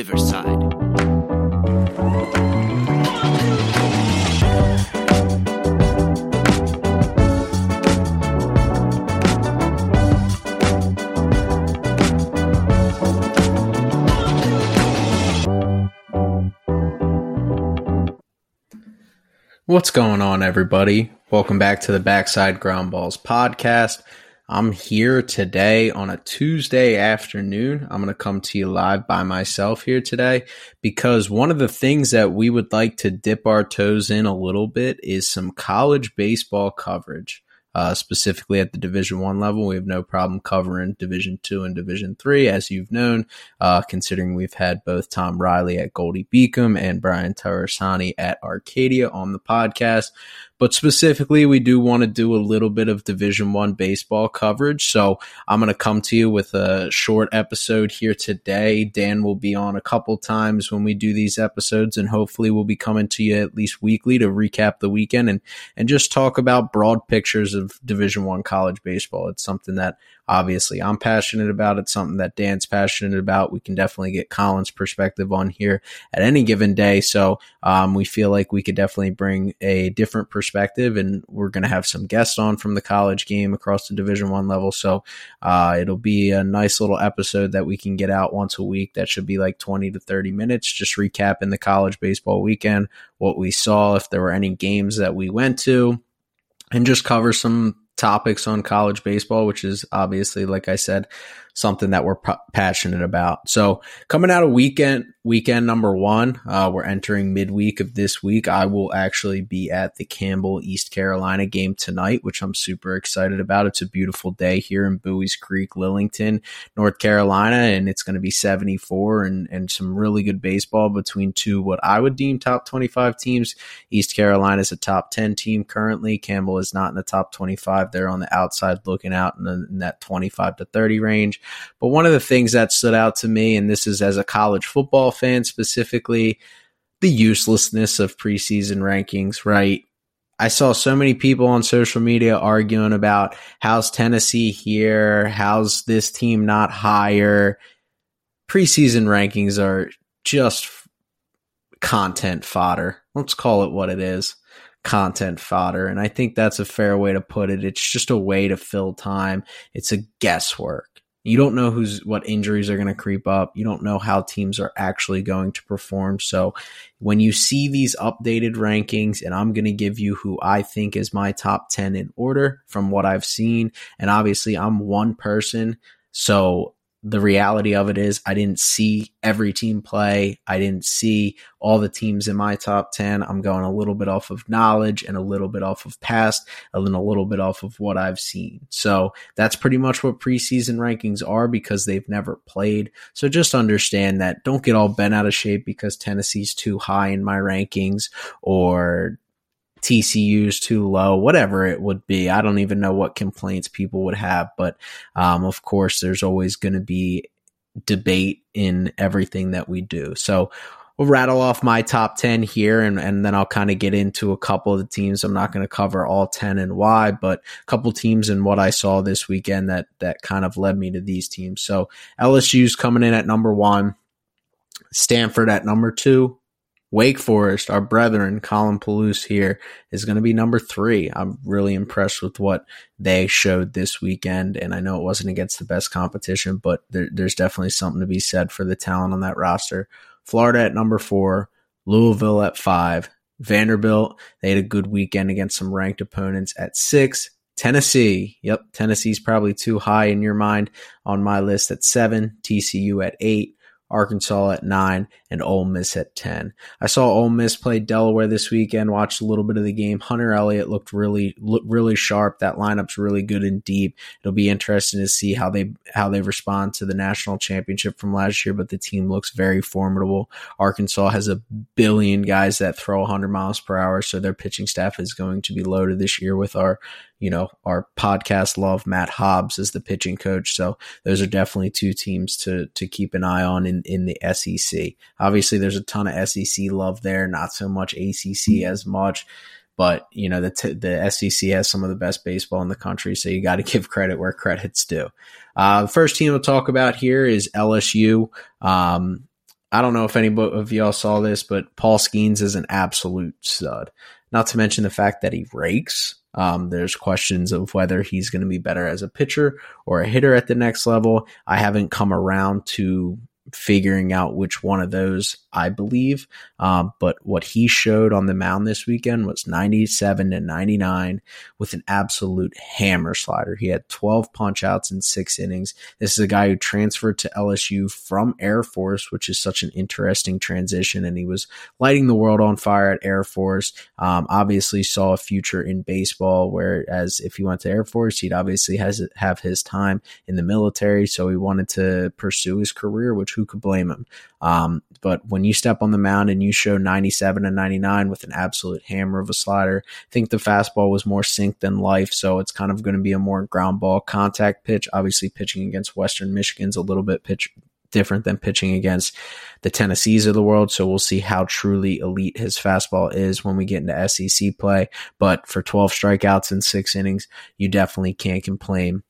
Riverside. What's going on, everybody? Welcome back to the Backside Ground Balls podcast. I'm here today on a Tuesday afternoon. I'm going to come to you live by myself here today because one of the things that we would like to dip our toes in a little bit is some college baseball coverage uh, specifically at the Division One level. We have no problem covering Division Two and Division Three, as you've known, uh, considering we've had both Tom Riley at Goldey-Beacom and Brian Tarasani at Arcadia on the podcast but specifically we do want to do a little bit of division one baseball coverage. So i'm going to come to you with a short episode here today. Dan will be on a couple times when we do these episodes and hopefully we'll be coming to you at least weekly to recap the weekend and and just talk about broad pictures of division one college baseball. It's something that obviously I'm passionate about. It's something that Dan's passionate about. We can definitely get Colin's perspective on here at any given day. So um, we feel like we could definitely bring a different perspective, and we're going to have some guests on from the college game across the Division One level. So uh, it'll be a nice little episode that we can get out once a week. That should be like 20 to 30 minutes, just recapping the college baseball weekend, what we saw, if there were any games that we went to and just cover some topics on college baseball, which is obviously, like I said, something that we're p- passionate about. So coming out of weekend, weekend number one, uh, we're entering midweek of this week. I will actually be at the Campbell East Carolina game tonight, which I'm super excited about. It's a beautiful day here in Buies Creek, Lillington, North Carolina, and it's going to be 74 and, and some really good baseball between two, what I would deem top 25 teams. East Carolina is a top 10 team currently. Campbell is not in the top 25. They're on the outside looking out in, the, in that 25 to 30 range. But one of the things that stood out to me, and this is as a college football fan specifically, the uselessness of preseason rankings, right? I saw so many people on social media arguing about how's Tennessee here? How's this team not higher? Preseason rankings are just content fodder. Let's call it what it is content fodder. And I think that's a fair way to put it. It's just a way to fill time. It's a guesswork. You don't know who's what injuries are going to creep up. You don't know how teams are actually going to perform. So when you see these updated rankings, and I'm going to give you who I think is my top 10 in order from what I've seen. And obviously, I'm one person. So the reality of it is I didn't see every team play. I didn't see all the teams in my top 10. I'm going a little bit off of knowledge and a little bit off of past and then a little bit off of what I've seen. So that's pretty much what preseason rankings are because they've never played. So just understand that don't get all bent out of shape because Tennessee's too high in my rankings or TCU's too low, whatever it would be. I don't even know what complaints people would have, but um, of course, there's always going to be debate in everything that we do. So we'll rattle off my top 10 here and, and then I'll kind of get into a couple of the teams. I'm not going to cover all 10 and why, but a couple teams and what I saw this weekend that, that kind of led me to these teams. So LSU's coming in at number one, Stanford at number two, Wake Forest, our brethren, Colin Palouse here is going to be number three. I'm really impressed with what they showed this weekend. And I know it wasn't against the best competition, but there, there's definitely something to be said for the talent on that roster. Florida at number four, Louisville at five, Vanderbilt, they had a good weekend against some ranked opponents at six. Tennessee, yep, Tennessee's probably too high in your mind on my list at seven, TCU at eight, Arkansas at nine, and Ole Miss at 10. I saw Ole Miss play Delaware this weekend, watched a little bit of the game. Hunter Elliott looked really, looked really sharp. That lineup's really good and deep. It'll be interesting to see how they, how they respond to the national championship from last year, but the team looks very formidable. Arkansas has a billion guys that throw 100 miles per hour, so their pitching staff is going to be loaded this year with our you know, our podcast love Matt Hobbs as the pitching coach. So those are definitely two teams to to keep an eye on in, in the SEC. Obviously, there's a ton of SEC love there, not so much ACC as much. But you know the t- the SEC has some of the best baseball in the country, so you got to give credit where credit's due. Uh, the first team we'll talk about here is LSU. Um, I don't know if any of y'all saw this, but Paul Skenes is an absolute stud. Not to mention the fact that he rakes. Um, there's questions of whether he's going to be better as a pitcher or a hitter at the next level. I haven't come around to figuring out which one of those I believe. Um, but what he showed on the mound this weekend was 97 to 99 with an absolute hammer slider. He had 12 punch outs in six innings. This is a guy who transferred to LSU from Air Force, which is such an interesting transition. And he was lighting the world on fire at Air Force. Um, obviously saw a future in baseball, whereas if he went to Air Force, he'd obviously has have his time in the military. So he wanted to pursue his career, which who could blame him? Um, but when you step on the mound and you show 97 and 99 with an absolute hammer of a slider, I think the fastball was more sink than life. So it's kind of going to be a more ground ball contact pitch. Obviously, pitching against Western Michigan's a little bit pitch different than pitching against the Tennessees of the world. So we'll see how truly elite his fastball is when we get into SEC play. But for 12 strikeouts in six innings, you definitely can't complain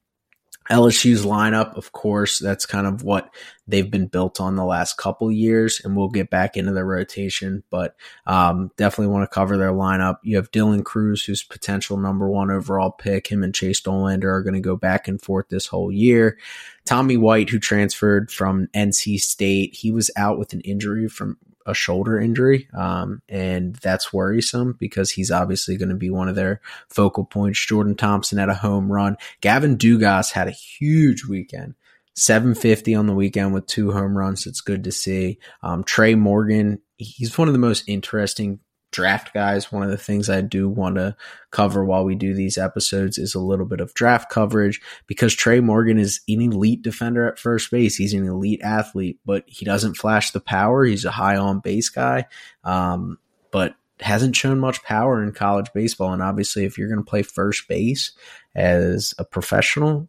LSU's lineup, of course, that's kind of what they've been built on the last couple years, and we'll get back into the rotation, but um, definitely want to cover their lineup. You have Dylan Crews, who's potential number one overall pick. Him and Chase Dollander are going to go back and forth this whole year. Tommy White, who transferred from NC State, he was out with an injury from a shoulder injury, um, and that's worrisome because he's obviously going to be one of their focal points. Jordan Thompson had a home run. Gavin Dugas had a huge weekend. 750 on the weekend with two home runs. It's good to see. Um, Trey Morgan, he's one of the most interesting draft guys, one of the things I do want to cover while we do these episodes is a little bit of draft coverage because Trey Morgan is an elite defender at first base. He's an elite athlete, but he doesn't flash the power. He's a high on base guy, um, but hasn't shown much power in college baseball. And obviously, if you're going to play first base as a professional,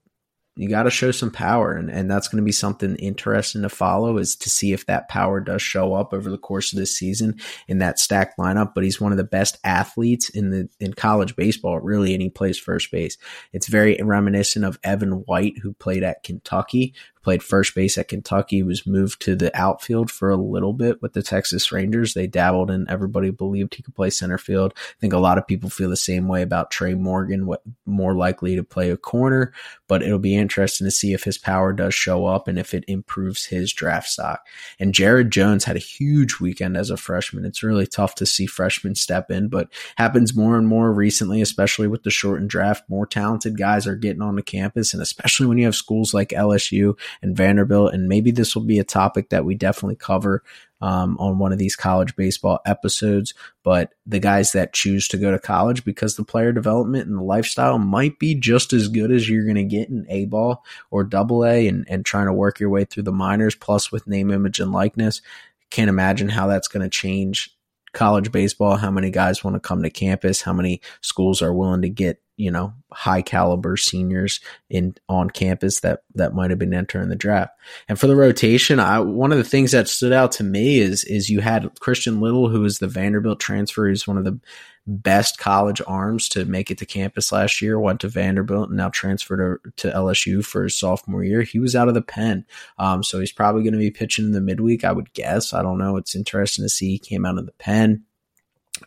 you got to show some power and, and that's going to be something interesting to follow is to see if that power does show up over the course of this season in that stacked lineup but he's one of the best athletes in the in college baseball really and he plays first base. It's very reminiscent of evan white who played at kentucky played first base at Kentucky, was moved to the outfield for a little bit with the Texas Rangers. They dabbled and everybody believed he could play center field. I think a lot of people feel the same way about Trey Morgan, what more likely to play a corner, but it'll be interesting to see if his power does show up and if it improves his draft stock. And Jared Jones had a huge weekend as a freshman. It's really tough to see freshmen step in, but happens more and more recently, especially with the shortened draft. More talented guys are getting on the campus, and especially when you have schools like LSU and Vanderbilt. And maybe this will be a topic that we definitely cover um, on one of these college baseball episodes. But the guys that choose to go to college because the player development and the lifestyle might be just as good as you're going to get in A ball or double A and, and trying to work your way through the minors, plus with name, image, and likeness. Can't imagine how that's going to change college baseball, how many guys want to come to campus, how many schools are willing to get you know high caliber seniors in on campus that that might have been entering the draft. And for the rotation, I one of the things that stood out to me is is you had Christian Little, who is the Vanderbilt transfer, who's one of the best college arms to make it to campus last year. Went to Vanderbilt and now transferred to, to LSU for his sophomore year. He was out of the pen, um, so he's probably going to be pitching in the midweek. I would guess. I don't know. It's interesting to see he came out of the pen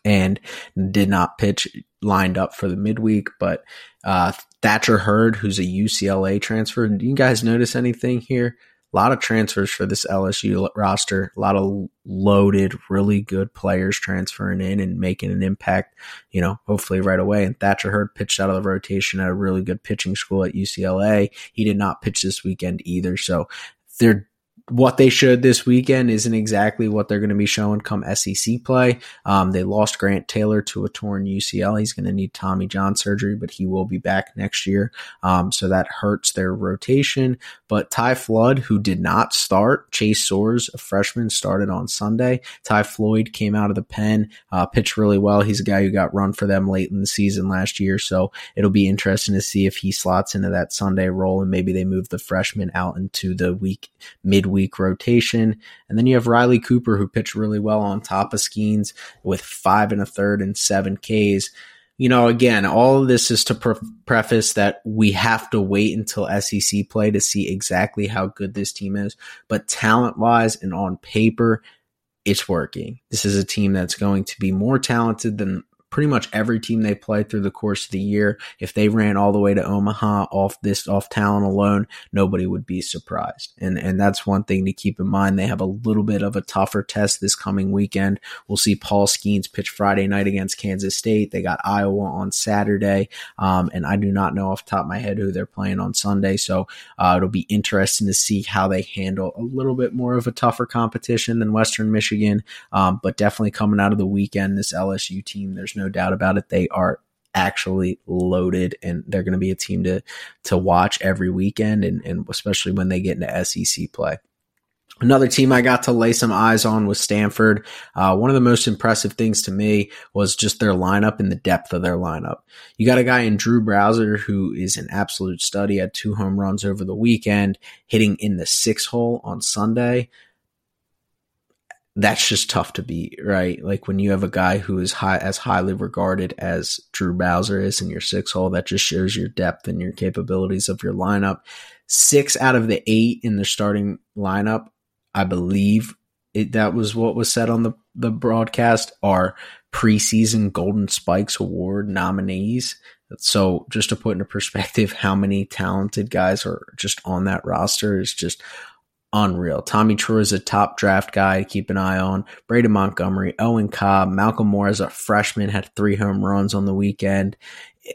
and did not pitch lined up for the midweek. But uh, Thatcher Hurd, who's a UCLA transfer, do you guys notice anything here? A lot of transfers for this LSU roster, a lot of loaded, really good players transferring in and making an impact, you know, hopefully right away. And Thatcher Hurd pitched out of the rotation at a really good pitching school at UCLA. He did not pitch this weekend either. So they're what they showed this weekend isn't exactly what they're going to be showing come SEC play. Um, they lost Grant Taylor to a torn UCL. He's going to need Tommy John surgery, but he will be back next year. Um, so that hurts their rotation. But Ty Floyd, who did not start, Chase Shores, a freshman, started on Sunday. Ty Floyd came out of the pen, uh, pitched really well. He's a guy who got run for them late in the season last year. So it'll be interesting to see if he slots into that Sunday role and maybe they move the freshman out into the week midweek week rotation. And then you have Riley Cooper, who pitched really well on top of Skenes with five and a third and seven Ks. you know, again, all of this is to pre- preface that we have to wait until SEC play to see exactly how good this team is. But talent wise and on paper, it's working. This is a team that's going to be more talented than pretty much every team they play through the course of the year. If they ran all the way to Omaha off this off talent alone, nobody would be surprised. And and that's one thing to keep in mind. They have a little bit of a tougher test this coming weekend. We'll see Paul Skenes pitch Friday night against Kansas State. They got Iowa on Saturday, um, and I do not know off top of my head who they're playing on Sunday. So uh, it'll be interesting to see how they handle a little bit more of a tougher competition than Western Michigan. Um, but definitely coming out of the weekend, this LSU team, there's no no doubt about it. They are actually loaded and they're going to be a team to to watch every weekend and, and especially when they get into SEC play. Another team I got to lay some eyes on was Stanford. Uh, one of the most impressive things to me was just their lineup and the depth of their lineup. You got a guy in Drew Bowser who is an absolute study, had two home runs over the weekend, hitting in the six hole on Sunday that's just tough to beat, right? Like when you have a guy who is high as highly regarded as Drew Bowser is in your six hole, that just shows your depth and your capabilities of your lineup. Six out of the eight in the starting lineup, I believe it, that was what was said on the, the broadcast are preseason Golden Spikes Award nominees. So just to put into perspective how many talented guys are just on that roster is just unreal. Tommy Troy is a top draft guy to keep an eye on. Braden Montgomery, Owen Cobb, Malcolm Moore as a freshman had three home runs on the weekend.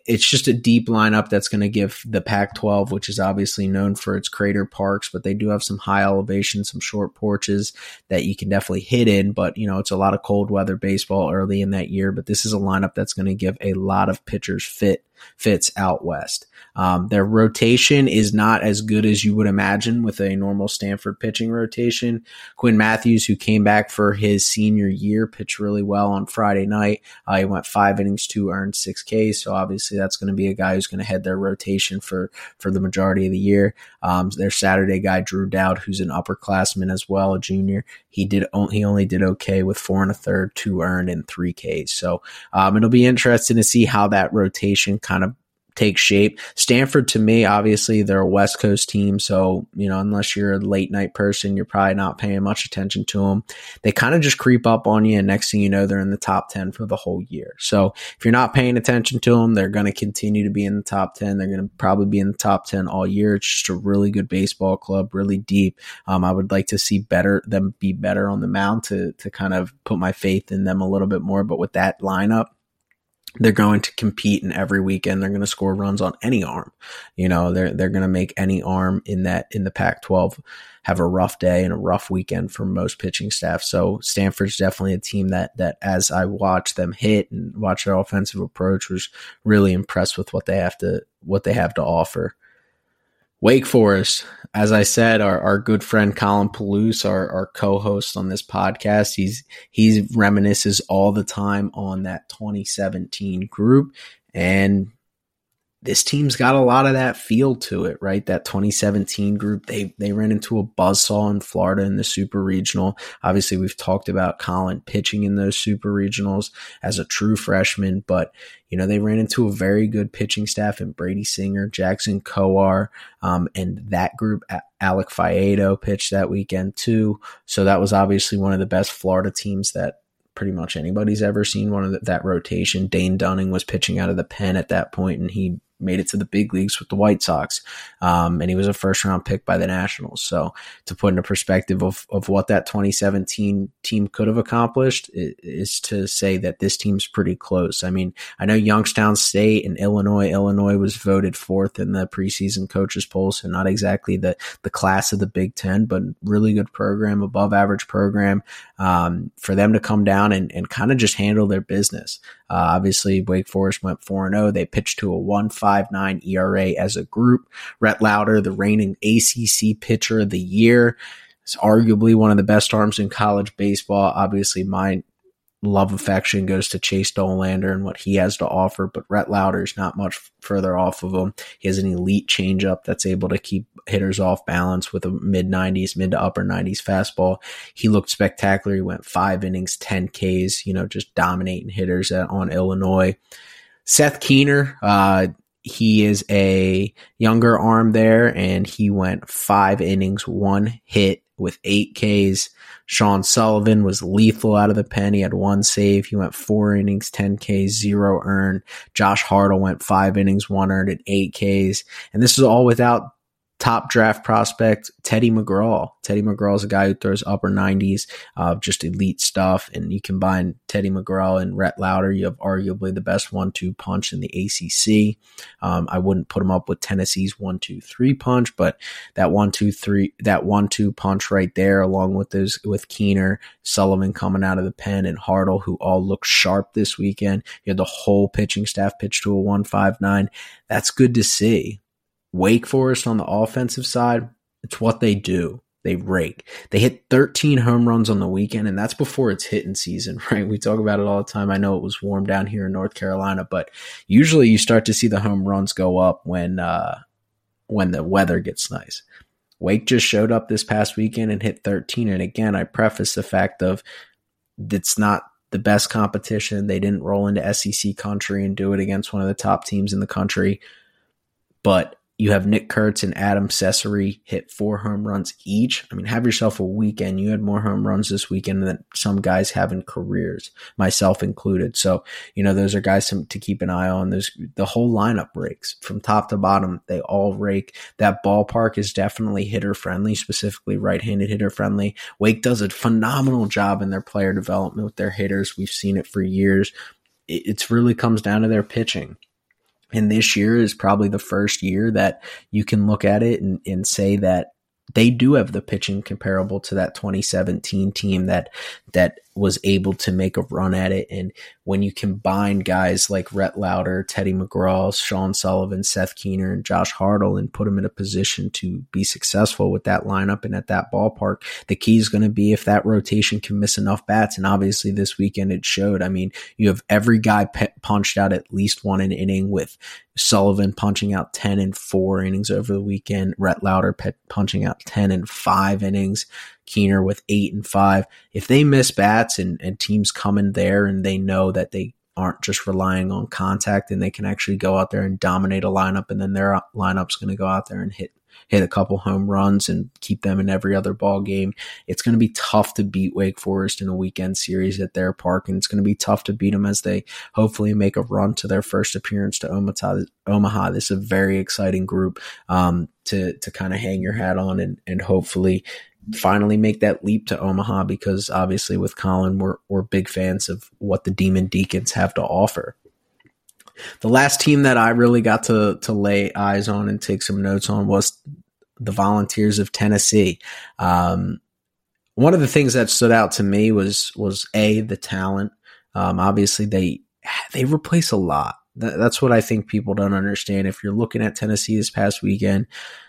It's just a deep lineup that's going to give the Pac 12, which is obviously known for its crater parks, but they do have some high elevation, some short porches that you can definitely hit in. But, you know, it's a lot of cold weather baseball early in that year, but this is a lineup that's going to give a lot of pitchers fit fits out west. Um, their rotation is not as good as you would imagine with a normal Stanford pitching rotation. Quinn Matthews, who came back for his senior year, pitched really well on Friday night. Uh, he went five innings, two earned, six Ks. So obviously that's going to be a guy who's going to head their rotation for for the majority of the year. Um, their Saturday guy Drew Dowd, who's an upperclassman as well, a junior. He did he only did okay with four and a third, two earned, and three Ks. So um, it'll be interesting to see how that rotation kind of take shape. Stanford, to me, obviously, they're a West Coast team. So, you know, unless you're a late night person, you're probably not paying much attention to them. They kind of just creep up on you. And next thing you know, they're in the top 10 for the whole year. So if you're not paying attention to them, they're going to continue to be in the top 10. They're going to probably be in the top 10 all year. It's just a really good baseball club, really deep. Um, I would like to see better, them be better on the mound to, to kind of put my faith in them a little bit more. But with that lineup, they're going to compete in every weekend. They're going to score runs on any arm. You know, they're they're going to make any arm in that in the Pac-12 have a rough day and a rough weekend for most pitching staff. So Stanford's definitely a team that that as I watch them hit and watch their offensive approach was really impressed with what they have to what they have to offer. Wake Forest, as I said, our, our good friend Colin Palouse, our, our co-host on this podcast, he's he reminisces all the time on that 2017 group, and this team's got a lot of that feel to it, right? That 2017 group, they they ran into a buzzsaw in Florida in the super regional. Obviously, we've talked about Colin pitching in those super regionals as a true freshman, but you know, they ran into a very good pitching staff in Brady Singer, Jackson Kowar, um, and that group, Alec Faedo pitched that weekend too. So that was obviously one of the best Florida teams that pretty much anybody's ever seen one of the, that rotation. Dane Dunning was pitching out of the pen at that point and he made it to the big leagues with the White Sox. Um, and he was a first round pick by the Nationals. So to put into perspective of, of what that 2017 team could have accomplished is to say that this team's pretty close. I mean, I know Youngstown State and Illinois, Illinois was voted fourth in the preseason coaches poll. So not exactly the, the class of the Big Ten, but really good program, above average program, um, for them to come down and, and kind of just handle their business. Uh, obviously Wake Forest went 4 0. They pitched to a 1 5 5.59 ERA as a group. Rhett Lowder, the reigning ACC pitcher of the year, is arguably one of the best arms in college baseball. Obviously, my love affection goes to Chase Dollander and what he has to offer, but Rhett Lowder is not much further off of him. He has an elite changeup that's able to keep hitters off balance with a mid 90s, mid to upper 90s fastball. He looked spectacular. He went five innings, 10 Ks, you know, just dominating hitters on Illinois. Seth Keener, uh, he is a younger arm there, and he went five innings, one hit with eight Ks. Sean Sullivan was lethal out of the pen. He had one save. He went four innings, 10 Ks, zero earned. Josh Hartle went five innings, one earned, and eight Ks. And this is all without top draft prospect Teddy McGraw. Teddy McGraw is a guy who throws upper 90s, uh, just elite stuff. And you combine Teddy McGraw and Rhett Lowder, you have arguably the best one-two punch in the ACC. Um, I wouldn't put him up with Tennessee's one-two-three punch, but that one-two-three, that one-two punch right there, along with those with Keener, Sullivan coming out of the pen, and Hartle, who all look sharp this weekend. You had the whole pitching staff pitch to a one-five-nine. That's good to see. Wake Forest on the offensive side, it's what they do. They rake. They hit 13 home runs on the weekend, and that's before it's hitting season, right? We talk about it all the time. I know it was warm down here in North Carolina, but usually you start to see the home runs go up when uh, when the weather gets nice. Wake just showed up this past weekend and hit 13. And again, I preface the fact of it's not the best competition. They didn't roll into SEC country and do it against one of the top teams in the country. But you have Nick Kurtz and Adam Cecere hit four home runs each. I mean, have yourself a weekend. You had more home runs this weekend than some guys have in careers, myself included. So, you know, those are guys to, keep an eye on. There's the whole lineup breaks from top to bottom. They all rake. That ballpark is definitely hitter friendly, specifically right handed hitter friendly. Wake does a phenomenal job in their player development with their hitters. We've seen it for years. It, really comes down to their pitching. And this year is probably the first year that you can look at it and, and say that they do have the pitching comparable to that 2017 team that that was able to make a run at it. And when you combine guys like Rhett Lowder, Teddy McGraw, Sean Sullivan, Seth Keener, and Josh Hartle and put them in a position to be successful with that lineup and at that ballpark, the key is going to be if that rotation can miss enough bats. And obviously this weekend it showed. I mean, you have every guy pe- punched out at least one an inning with Sullivan punching out 10 and four innings over the weekend, Rhett Lowder pe- punching out 10 and five innings. Keener with eight and five. If they miss bats and, and teams come in there and they know that they aren't just relying on contact and they can actually go out there and dominate a lineup and then their lineup's going to go out there and hit hit a couple home runs and keep them in every other ball game. It's going to be tough to beat Wake Forest in a weekend series at their park, and it's going to be tough to beat them as they hopefully make a run to their first appearance to Omaha. This is a very exciting group um, to to kind of hang your hat on and and hopefully finally make that leap to Omaha because obviously with Colin, we're, we're big fans of what the Demon Deacons have to offer. The last team that I really got to, to lay eyes on and take some notes on was the Volunteers of Tennessee. Um, one of the things that stood out to me was, was a, the talent. Um, obviously they, they replace a lot. That's what I think people don't understand. If you're looking at Tennessee this past weekend,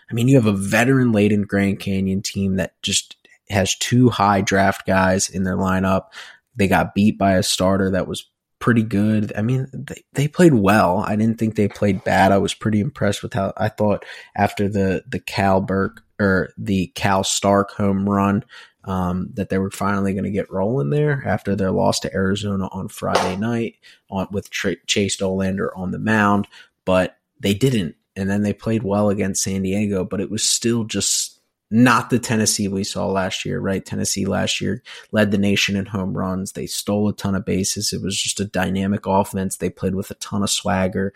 I mean, you have a veteran laden Grand Canyon team that just has two high draft guys in their lineup. They got beat by a starter that was pretty good. I mean, they, they played well. I didn't think they played bad. I was pretty impressed with how I thought after the, the Cal Burke or the Cal Stark home run, um, that they were finally going to get rolling there after their loss to Arizona on Friday night on with Chase Dollander on the mound, but they didn't and then they played well against San Diego, but it was still just not the Tennessee we saw last year, right? Tennessee last year led the nation in home runs. They stole a ton of bases. It was just a dynamic offense. They played with a ton of swagger.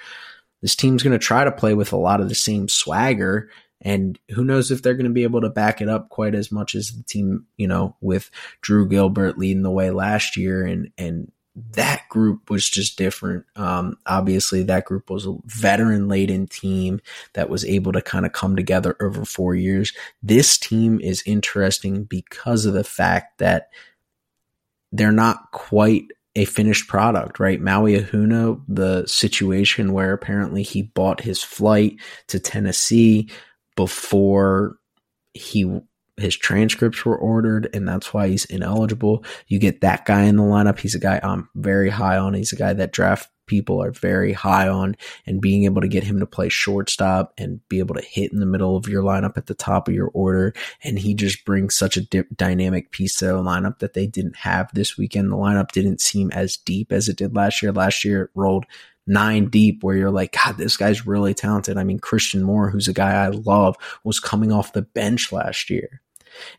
This team's going to try to play with a lot of the same swagger. And who knows if they're going to be able to back it up quite as much as the team, you know, with Drew Gilbert leading the way last year and, and that group was just different. Um, obviously, that group was a veteran laden team that was able to kind of come together over four years. This team is interesting because of the fact that they're not quite a finished product, right? Maui Ahuna, the situation where apparently he bought his flight to Tennessee before he his transcripts were ordered and that's why he's ineligible. You get that guy in the lineup. He's a guy I'm very high on. He's a guy that draft people are very high on and being able to get him to play shortstop and be able to hit in the middle of your lineup at the top of your order. And he just brings such a dynamic piece to the lineup that they didn't have this weekend. The lineup didn't seem as deep as it did last year. Last year it rolled nine deep where you're like, God, this guy's really talented. I mean, Christian Moore, who's a guy I love, was coming off the bench last year.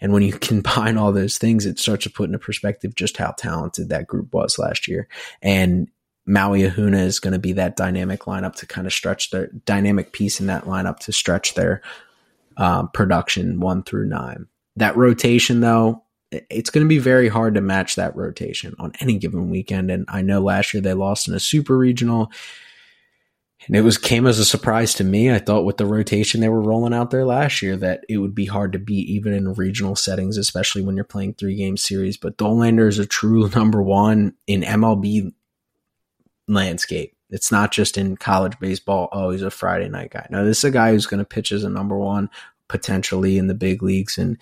And when you combine all those things, it starts to put into perspective just how talented that group was last year. And Maui Ahuna is going to be that dynamic lineup to kind of stretch their dynamic piece in that lineup to stretch their um, production one through nine. That rotation, though, it's going to be very hard to match that rotation on any given weekend. And I know last year they lost in a super regional. And it was came as a surprise to me. I thought with the rotation they were rolling out there last year that it would be hard to beat even in regional settings, especially when you're playing three game series. But Dollander is a true number one in MLB landscape. It's not just in college baseball. Oh, he's a Friday night guy. No, this is a guy who's going to pitch as a number one potentially in the big leagues. And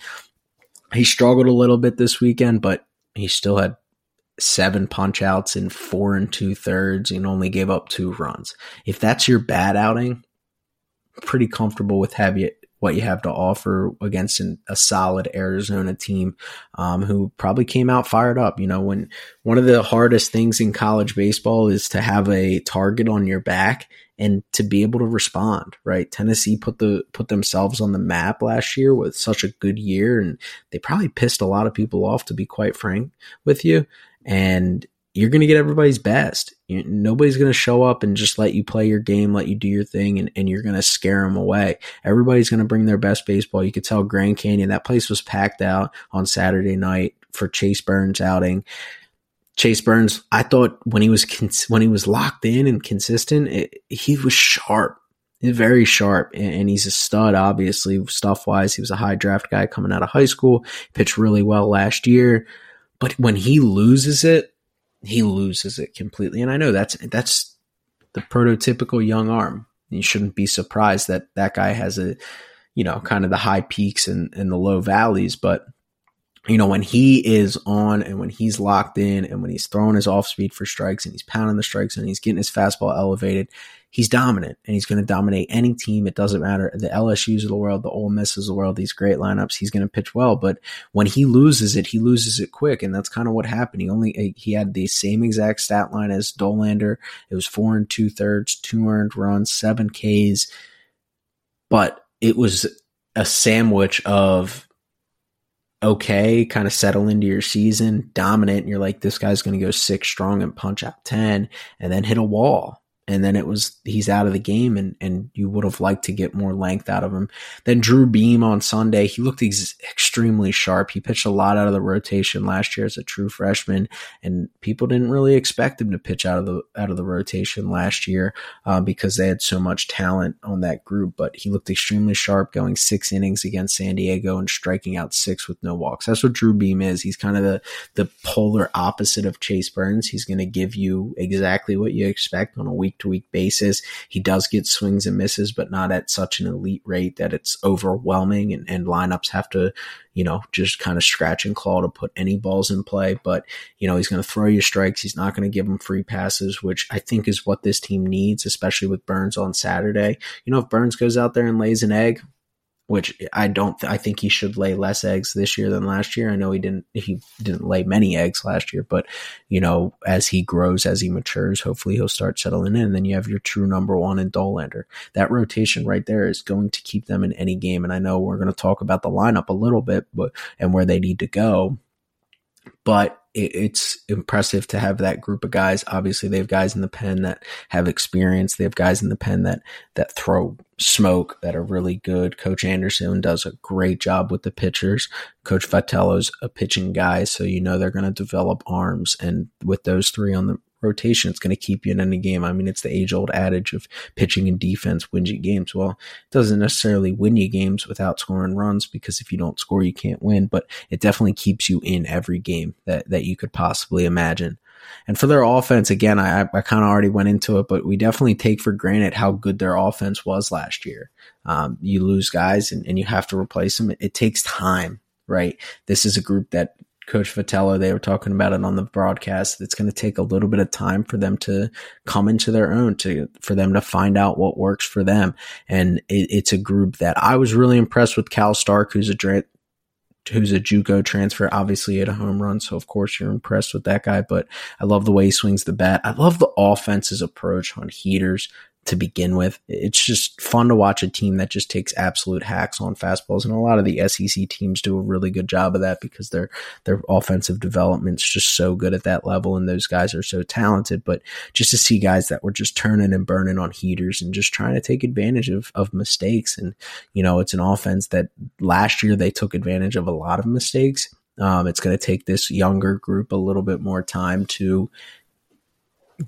he struggled a little bit this weekend, but he still had seven punch outs in four and two thirds and only gave up two runs. If that's your bad outing, pretty comfortable with you what you have to offer against an, a solid Arizona team um, who probably came out fired up. You know, when one of the hardest things in college baseball is to have a target on your back and to be able to respond, right? Tennessee put the put themselves on the map last year with such a good year and they probably pissed a lot of people off to be quite frank with you. And you're going to get everybody's best. You, nobody's going to show up and just let you play your game, let you do your thing, and, and you're going to scare them away. Everybody's going to bring their best baseball. You could tell Grand Canyon, that place was packed out on Saturday night for Chase Burns outing. Chase Burns, I thought when he was cons- when he was locked in and consistent, it, he was sharp. Very sharp, and, and he's a stud. Obviously, stuff wise, he was a high draft guy coming out of high school. Pitched really well last year, but when he loses it, he loses it completely. And I know that's that's the prototypical young arm. You shouldn't be surprised that that guy has a, you know, kind of the high peaks and, and the low valleys, but you know, when he is on and when he's locked in and when he's throwing his off speed for strikes and he's pounding the strikes and he's getting his fastball elevated, he's dominant and he's going to dominate any team. It doesn't matter. The LSUs of the world, the Ole Misses of the world, these great lineups, he's going to pitch well. But when he loses it, he loses it quick. And that's kind of what happened. He only, he had the same exact stat line as Dollander. It was four and two thirds, two earned runs, seven Ks. But it was a sandwich of okay, kind of settle into your season, dominant, and you're like, this guy's going to go six strong and punch out 10 and then hit a wall and then it was he's out of the game and and you would have liked to get more length out of him. Then drew beam on sunday he looked ex- extremely sharp. He pitched a lot out of the rotation last year as a true freshman and people didn't really expect him to pitch out of the out of the rotation last year uh, because they had so much talent on that group but he looked extremely sharp going six innings against san diego and striking out six with no walks. That's what drew beam is. He's kind of the the polar opposite of chase burns. He's going to give you exactly what you expect on a week week to week basis. He does get swings and misses, but not at such an elite rate that it's overwhelming and, and lineups have to, you know, just kind of scratch and claw to put any balls in play. But, you know, he's going to throw you strikes. He's not going to give them free passes, which I think is what this team needs, especially with Burns on Saturday. You know, if Burns goes out there and lays an egg, which I don't. I think he should lay less eggs this year than last year. I know he didn't. He didn't lay many eggs last year, but you know, as he grows, as he matures, hopefully he'll start settling in. And then you have your true number one in Dollander. That rotation right there is going to keep them in any game. And I know we're going to talk about the lineup a little bit, but and where they need to go. But it's impressive to have that group of guys. Obviously, they have guys in the pen that have experience. They have guys in the pen that that throw smoke that are really good. Coach Anderson does a great job with the pitchers. Coach Vitello's a pitching guy, so you know they're going to develop arms. And with those three on the rotation, it's going to keep you in any game. I mean, it's the age old adage of pitching and defense wins you games. Well, it doesn't necessarily win you games without scoring runs because if you don't score, you can't win, but it definitely keeps you in every game that, that you could possibly imagine. And for their offense, again, I, I kind of already went into it, but we definitely take for granted how good their offense was last year. Um, you lose guys and, and you have to replace them. It, it takes time, right? This is a group that Coach Vitello, they were talking about it on the broadcast. It's going to take a little bit of time for them to come into their own, to for them to find out what works for them. And it, it's a group that I was really impressed with. Cal Stark, who's a dra- who's a JUCO transfer. Obviously, had a home run, so of course you're impressed with that guy. But I love the way he swings the bat. I love the offense's approach on heaters to begin with. It's just fun to watch a team that just takes absolute hacks on fastballs, and a lot of the SEC teams do a really good job of that because their their offensive development's just so good at that level, and those guys are so talented. But just to see guys that were just turning and burning on heaters and just trying to take advantage of of mistakes, and you know, it's an offense that last year they took advantage of a lot of mistakes. Um, it's going to take this younger group a little bit more time to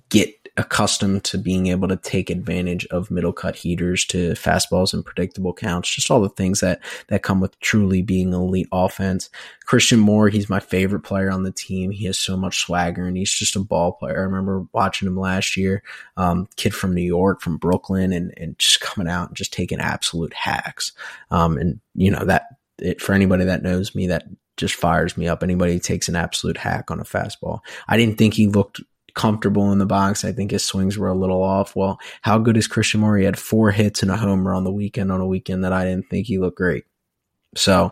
get accustomed to being able to take advantage of middle cut heaters to fastballs and predictable counts, just all the things that that come with truly being elite offense. Christian Moore, he's my favorite player on the team. He has so much swagger and he's just a ball player. I remember watching him last year, um, kid from New York, from Brooklyn, and and just coming out and just taking absolute hacks. Um, and you know that it, for anybody that knows me, that just fires me up. Anybody takes an absolute hack on a fastball. I didn't think he looked comfortable in the box. I think his swings were a little off. Well, how good is Christian Moore? He had four hits and a homer on the weekend on a weekend that I didn't think he looked great. So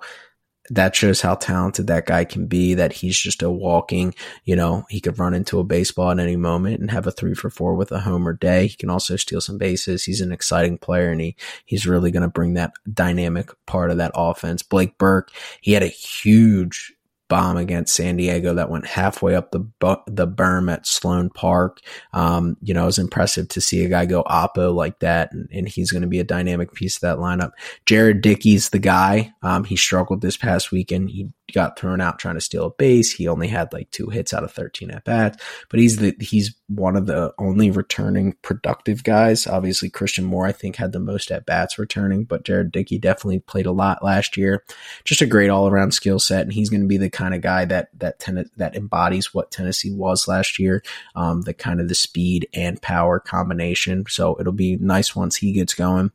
that shows how talented that guy can be, that he's just a walking, you know, he could run into a baseball at any moment and have a three for four with a homer day. He can also steal some bases. He's an exciting player and he, he's really going to bring that dynamic part of that offense. Blake Burke, he had a huge bomb against San Diego that went halfway up the the berm at Sloan Park. Um, you know, it was impressive to see a guy go oppo like that, and, and he's going to be a dynamic piece of that lineup. Jared Dickey's the guy. Um, he struggled this past weekend. He got thrown out trying to steal a base. He only had like two hits out of 13 at bats, but he's the he's one of the only returning productive guys. Obviously, Christian Moore I think had the most at bats returning, but Jared Dickey definitely played a lot last year. Just a great all around skill set, and he's going to be the kind of guy that that ten- that embodies what Tennessee was last year, um, the kind of the speed and power combination. So it'll be nice once he gets going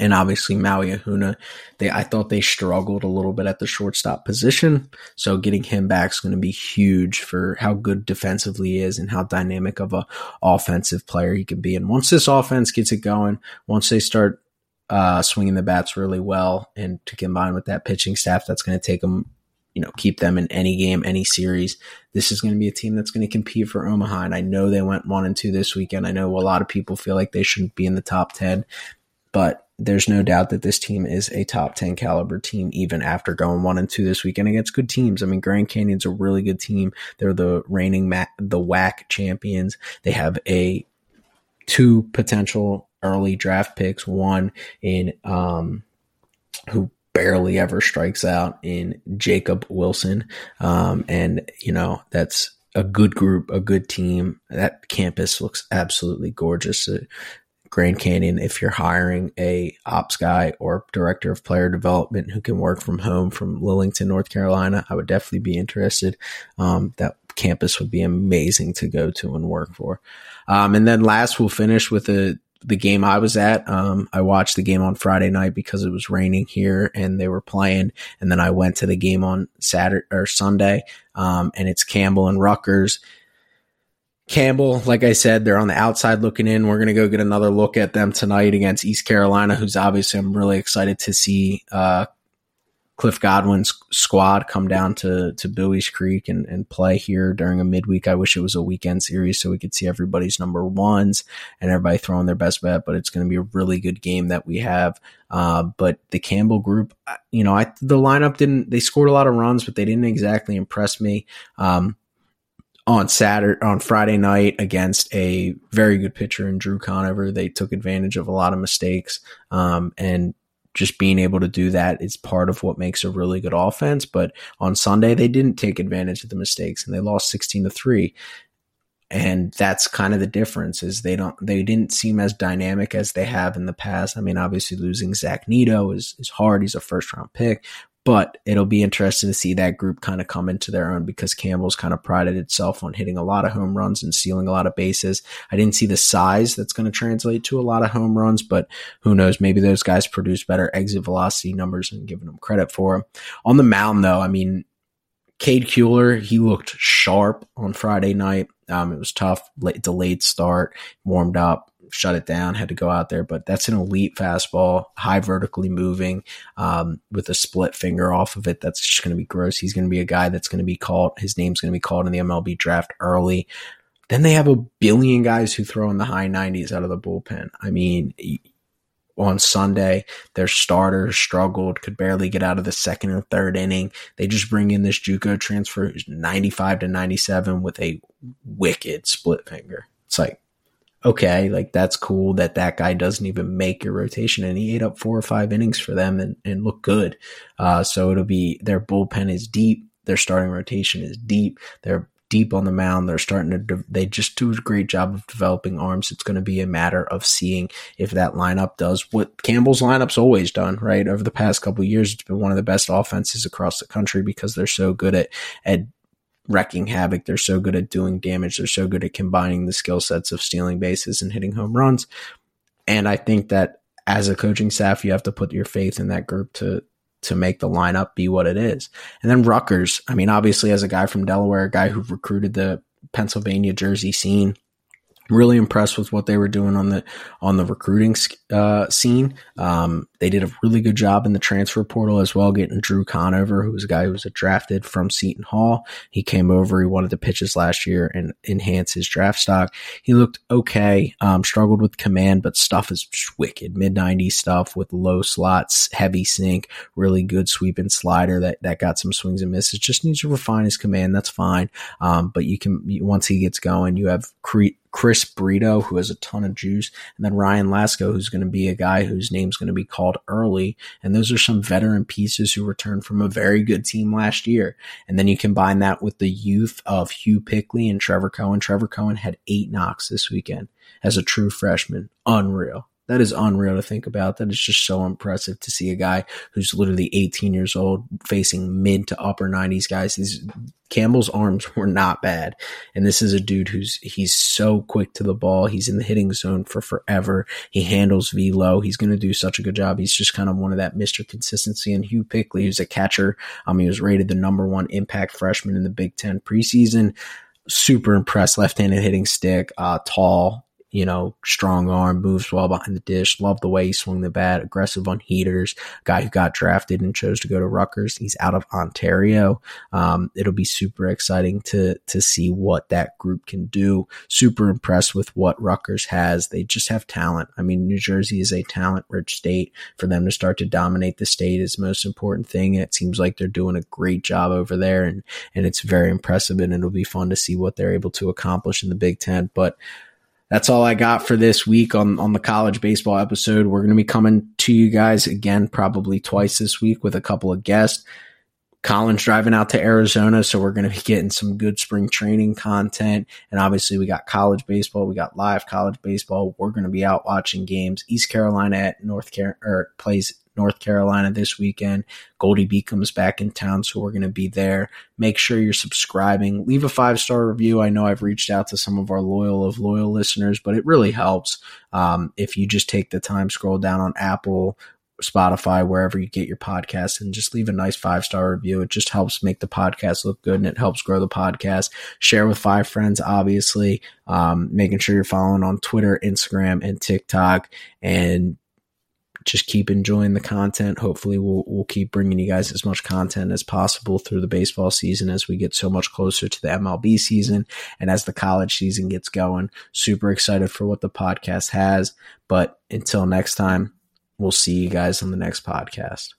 and obviously Maui Ahuna, they I thought they struggled a little bit at the shortstop position. So getting him back is going to be huge for how good defensively he is and how dynamic of a offensive player he can be. And once this offense gets it going, once they start uh, swinging the bats really well, and to combine with that pitching staff, that's going to take them, you know, keep them in any game, any series. This is going to be a team that's going to compete for Omaha. And I know they went one and two this weekend. I know a lot of people feel like they shouldn't be in the top ten, but there's no doubt that this team is a top 10 caliber team, even after going one and two this weekend against good teams. I mean, Grand Canyon's a really good team. They're the reigning, ma- the WAC champions. They have a two potential early draft picks, one in, um, who barely ever strikes out in Jacob Wilson. Um, and, you know, that's a good group, a good team. That campus looks absolutely gorgeous. Uh, Grand Canyon if you're hiring a ops guy or director of player development who can work from home from Lillington, North Carolina. I would definitely be interested. Um, that campus would be amazing to go to and work for. Um, and then last, we'll finish with the the game I was at. Um, I watched the game on Friday night because it was raining here and they were playing. And then I went to the game on Saturday or Sunday. Um, and it's Campbell and Rutgers. Campbell, like I said, they're on the outside looking in. We're going to go get another look at them tonight against East Carolina, who's obviously I'm really excited to see uh, Cliff Godwin's squad come down to to Buies Creek and, and play here during a midweek. I wish it was a weekend series so we could see everybody's number ones and everybody throwing their best bet. But it's going to be a really good game that we have. Uh, but the Campbell group, you know, I the lineup didn't. They scored a lot of runs, but they didn't exactly impress me. Um, on Saturday on Friday night against a very good pitcher in Drew Conover. They took advantage of a lot of mistakes, um, and just being able to do that is part of what makes a really good offense. But on Sunday, they didn't take advantage of the mistakes and they lost sixteen to three. And that's kind of the difference is they don't they didn't seem as dynamic as they have in the past. I mean, obviously losing Zach Neto is is hard. He's a first round pick, but it'll be interesting to see that group kind of come into their own because Campbell's kind of prided itself on hitting a lot of home runs and stealing a lot of bases. I didn't see the size that's going to translate to a lot of home runs, but who knows? Maybe those guys produce better exit velocity numbers and giving them credit for them. On the mound, though, I mean, Cade Kuehler, he looked sharp on Friday night. Um, it was tough, late, delayed start, warmed up, shut it down, had to go out there. But that's an elite fastball, high vertically moving, um, with a split finger off of it. That's just going to be gross. He's going to be a guy that's going to be called. His name's going to be called in the MLB draft early. Then they have a billion guys who throw in the high 90s out of the bullpen. I mean, on Sunday. Their starter struggled, could barely get out of the second or third inning. They just bring in this JUCO transfer who's 95 to 97 with a wicked split finger. It's like, okay, like that's cool that that guy doesn't even make your rotation and he ate up four or five innings for them and, and looked good. Uh, so it'll be their bullpen is deep. Their starting rotation is deep. They're deep on the mound. They're starting to, de- they just do a great job of developing arms. It's going to be a matter of seeing if that lineup does what Campbell's lineup's always done, right? Over the past couple years, it's been one of the best offenses across the country because they're so good at, at wrecking havoc. They're so good at doing damage. They're so good at combining the skill sets of stealing bases and hitting home runs. And I think that as a coaching staff, you have to put your faith in that group to to make the lineup be what it is. And then Rutgers, I mean, obviously as a guy from Delaware, a guy who recruited the Pennsylvania Jersey scene, really impressed with what they were doing on the on the recruiting uh, scene. Um, they did a really good job in the transfer portal as well, getting Drew Conover, who was a guy who was drafted from Seton Hall. He came over. He wanted to pitch his last year and enhance his draft stock. He looked okay. Um, struggled with command, but stuff is wicked. Mid 90s stuff with low slots, heavy sink, really good sweep and slider that, that got some swings and misses. Just needs to refine his command. That's fine. Um, but you can, once he gets going, you have Cre- Chris Brito, who has a ton of juice, and then Ryan Lasko, who's going to be a guy whose name's going to be called early. And those are some veteran pieces who returned from a very good team last year. And then you combine that with the youth of Hugh Pinkney and Trevor Cohen. Trevor Cohen had eight knocks this weekend as a true freshman. Unreal. That is unreal to think about. That is just so impressive to see a guy who's literally 18 years old facing mid to upper 90s guys. These Campbell's arms were not bad. And this is a dude who's he's so quick to the ball. He's in the hitting zone for forever. He handles velo. He's going to do such a good job. He's just kind of one of that Mr. Consistency. And Hugh Pinkney, who's a catcher, um, he was rated the number one impact freshman in the Big Ten preseason. Super impressed, left-handed hitting stick, uh, tall, you know, strong arm, moves well behind the dish. Love the way he swung the bat, aggressive on heaters. Guy who got drafted and chose to go to Rutgers. He's out of Ontario. Um, it'll be super exciting to to see what that group can do. Super impressed with what Rutgers has. They just have talent. I mean, New Jersey is a talent rich state. For them to start to dominate the state is the most important thing. It seems like they're doing a great job over there, and and it's very impressive. And it'll be fun to see what they're able to accomplish in the Big Ten. But that's all I got for this week on, on the college baseball episode. We're going to be coming to you guys again, probably twice this week with a couple of guests. Colin's driving out to Arizona, so we're going to be getting some good spring training content. And obviously, we got college baseball, we got live college baseball. We're going to be out watching games. East Carolina at North Carolina plays North Carolina this weekend. Goldey-Beacom's back in town, so we're going to be there. Make sure you're subscribing. Leave a five star review. I know I've reached out to some of our loyal of loyal listeners, but it really helps um, if you just take the time, scroll down on Apple Spotify, wherever you get your podcast, and just leave a nice five star review. It just helps make the podcast look good and it helps grow the podcast. Share with five friends, obviously. Um, making sure you're following on Twitter, Instagram, and TikTok, and just keep enjoying the content. Hopefully, we'll we'll keep bringing you guys as much content as possible through the baseball season as we get so much closer to the MLB season and as the college season gets going. Super excited for what the podcast has. But until next time, we'll see you guys on the next podcast.